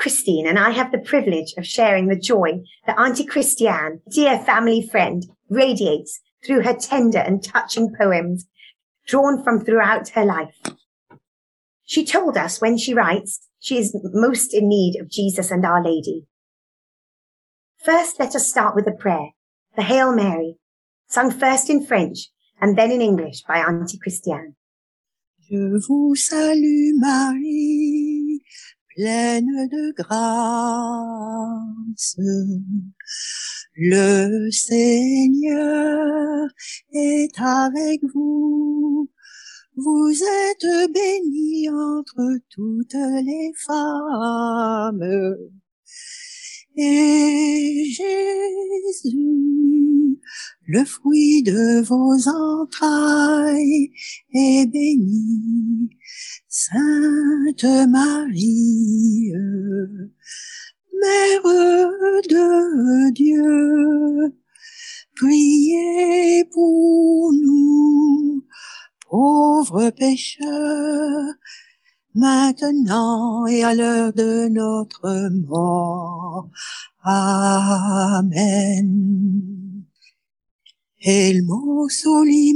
Christine and I have the privilege of sharing the joy that Auntie Christiane, dear family friend, radiates through her tender and touching poems drawn from throughout her life. She told us when she writes, she is most in need of Jesus and Our Lady. First, let us start with a prayer, the Hail Mary, sung first in French and then in English by Auntie Christiane. Je vous salue Marie, pleine de grâce. Le Seigneur est avec vous. Vous êtes bénie entre toutes les femmes. Et Jésus, le fruit de vos entrailles, est béni. Sainte Marie, Mère de Dieu, priez pour nous pauvres pécheurs, maintenant et à l'heure de notre mort. Amen. El soli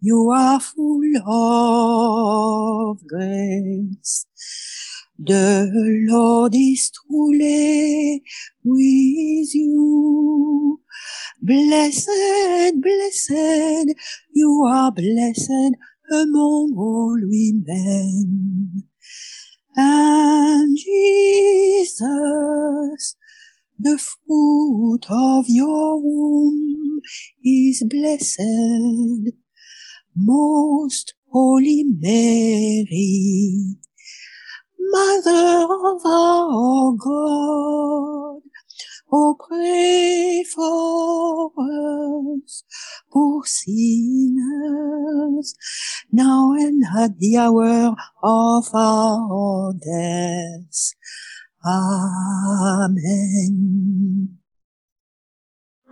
you are full of grace. The Lord is truly with you. Blessed, blessed, you are blessed among all women. The fruit of your womb is blessed. Most holy Mary, Mother of our God, Oh, pray for us, poor sinners, now and at the hour of our death. Amen.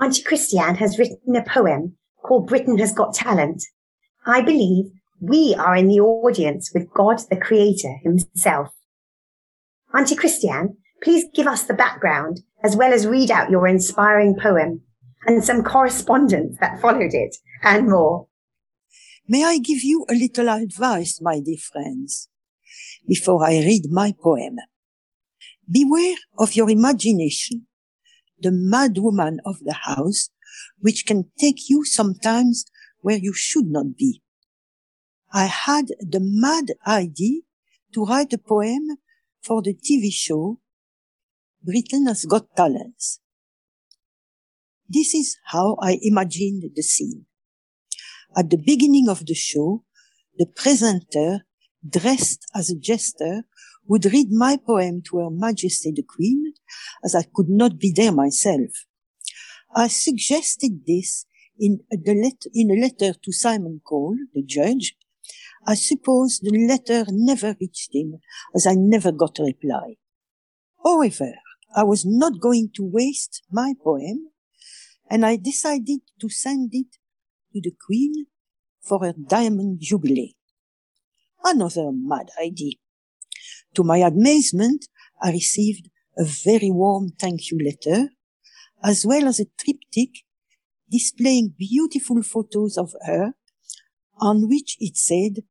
Auntie Christiane has written a poem called Britain Has Got Talent. I believe we are in the audience with God the Creator himself. Auntie Christiane, please give us the background as well as read out your inspiring poem and some correspondence that followed it and more. May I give you a little advice, my dear friends, before I read my poem? Beware of your imagination, the mad woman of the house, which can take you sometimes where you should not be. I had the mad idea to write a poem for the TV show Britain has got talents. This is how I imagined the scene. At the beginning of the show, the presenter, dressed as a jester, would read my poem to Her Majesty the Queen, as I could not be there myself. I suggested this in a, let- in a letter to Simon Cole, the judge. I suppose the letter never reached him, as I never got a reply. However, I was not going to waste my poem, and I decided to send it to the Queen for her diamond jubilee. Another mad idea. To my amazement, I received a very warm thank you letter, as well as a triptych displaying beautiful photos of her, on which it said,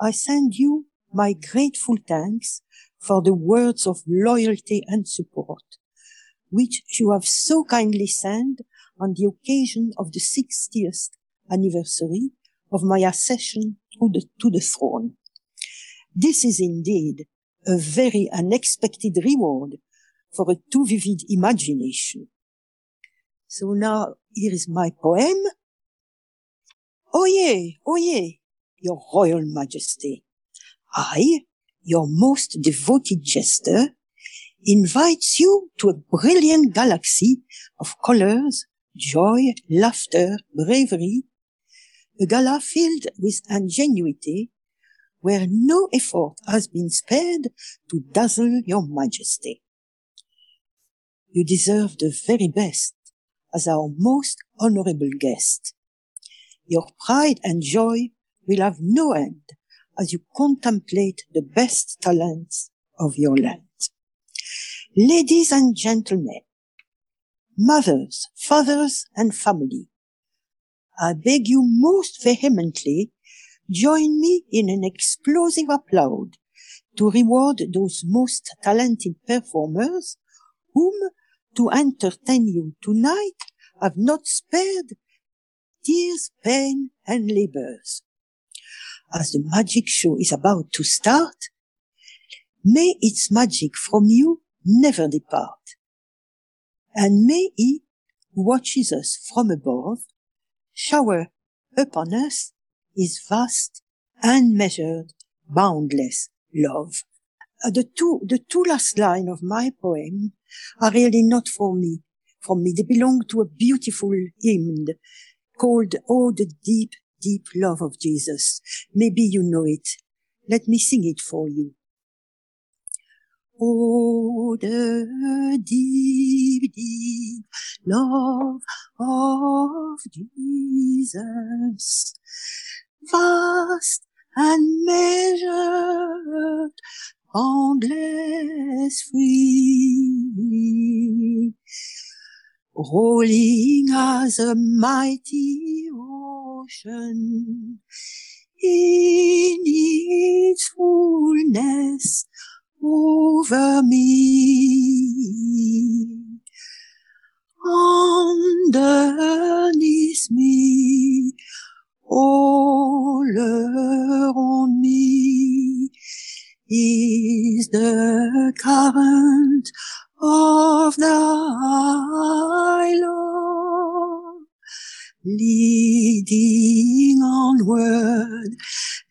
I send you my grateful thanks for the words of loyalty and support, which you have so kindly sent on the occasion of the 60th anniversary of my accession to the, to the throne. This is indeed a very unexpected reward for a too vivid imagination. So now here is my poem. Oyez, oyez, your royal majesty. I, your most devoted jester, invites you to a brilliant galaxy of colors, joy, laughter, bravery, a gala filled with ingenuity, where no effort has been spared to dazzle your majesty. You deserve the very best as our most honorable guest. Your pride and joy will have no end as you contemplate the best talents of your land. Ladies and gentlemen, mothers, fathers, and family, I beg you most vehemently, join me in an explosive applaud to reward those most talented performers whom to entertain you tonight have not spared tears, pain, and labors. As the magic show is about to start, may its magic from you never depart. And may he who watches us from above shower upon us his vast, unmeasured, boundless love. Uh, the two, the two last lines of my poem are really not for me, for me. They belong to a beautiful hymn called Oh, the deep, deep love of Jesus. Maybe you know it. Let me sing it for you. Oh, the deep, deep love of Jesus, vast and measured, boundless free, rolling as a mighty ocean in its fullness over me. Is the current of thy love, leading onward,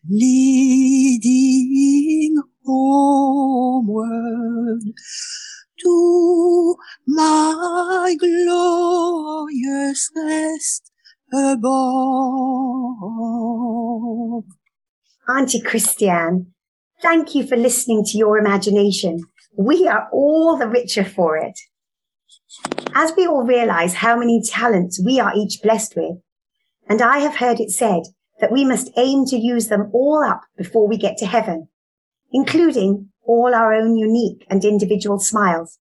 leading homeward to my glorious rest above. Auntie Christiane, thank you for listening to your imagination. We are all the richer for it. As we all realize how many talents we are each blessed with, and I have heard it said that we must aim to use them all up before we get to heaven, including all our own unique and individual smiles.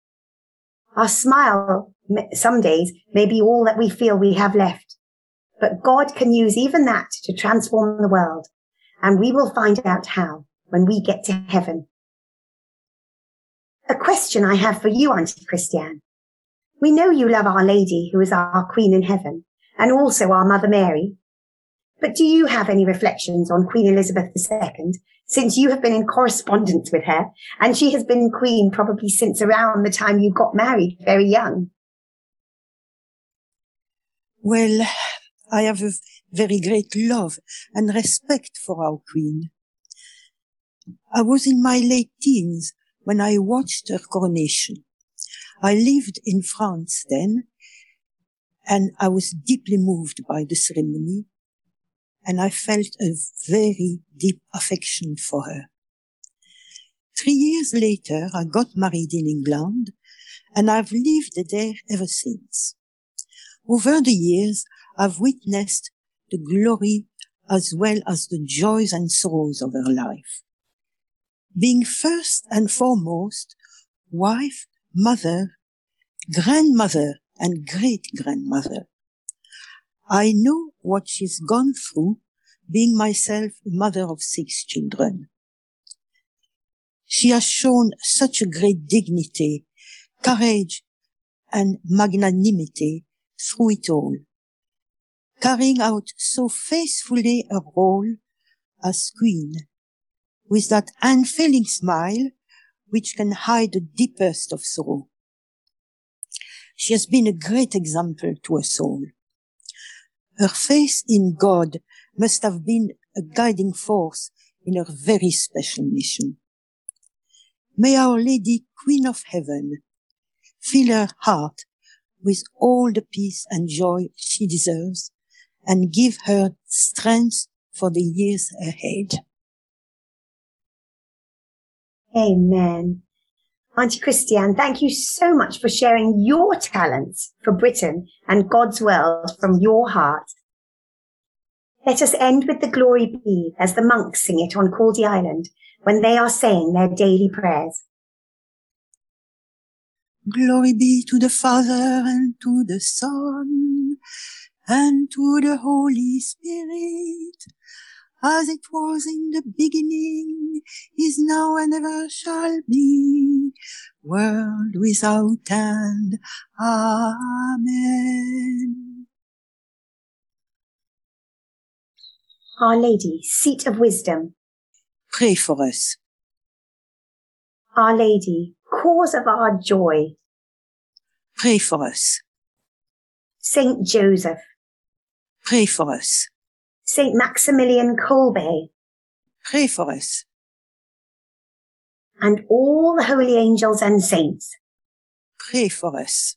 Our smile some days may be all that we feel we have left, but God can use even that to transform the world, and we will find out how when we get to heaven. A question I have for you, Auntie Christiane. We know you love Our Lady, who is our Queen in heaven, and also our Mother Mary. But do you have any reflections on Queen Elizabeth II since you have been in correspondence with her and she has been queen probably since around the time you got married very young? Well, I have a very great love and respect for our queen. I was in my late teens when I watched her coronation. I lived in France then and I was deeply moved by the ceremony and I felt a very deep affection for her. Three years later, I got married in England and I've lived there ever since. Over the years, I've witnessed the glory as well as the joys and sorrows of her life. Being first and foremost wife, mother, grandmother, and great grandmother. I know what she's gone through being myself mother of six children. She has shown such a great dignity, courage, and magnanimity through it all, carrying out so faithfully a role as queen, with that unfailing smile which can hide the deepest of sorrow. She has been a great example to us all. Her faith in God must have been a guiding force in her very special mission. May Our Lady, Queen of Heaven, fill her heart with all the peace and joy she deserves and give her strength for the years ahead. Amen. Auntie Christiane, thank you so much for sharing your talents for Britain and God's world from your heart. Let us end with the glory be as the monks sing it on Caldy Island when they are saying their daily prayers. Glory be to the Father and to the Son and to the Holy Spirit, as it was in the beginning, is now and ever shall be, world without end. Amen. Our Lady, seat of wisdom. Pray for us. Our Lady, cause of our joy. Pray for us. Saint Joseph. Pray for us. Saint Maximilian Kolbe. Pray for us. And all the holy angels and saints. Pray for us.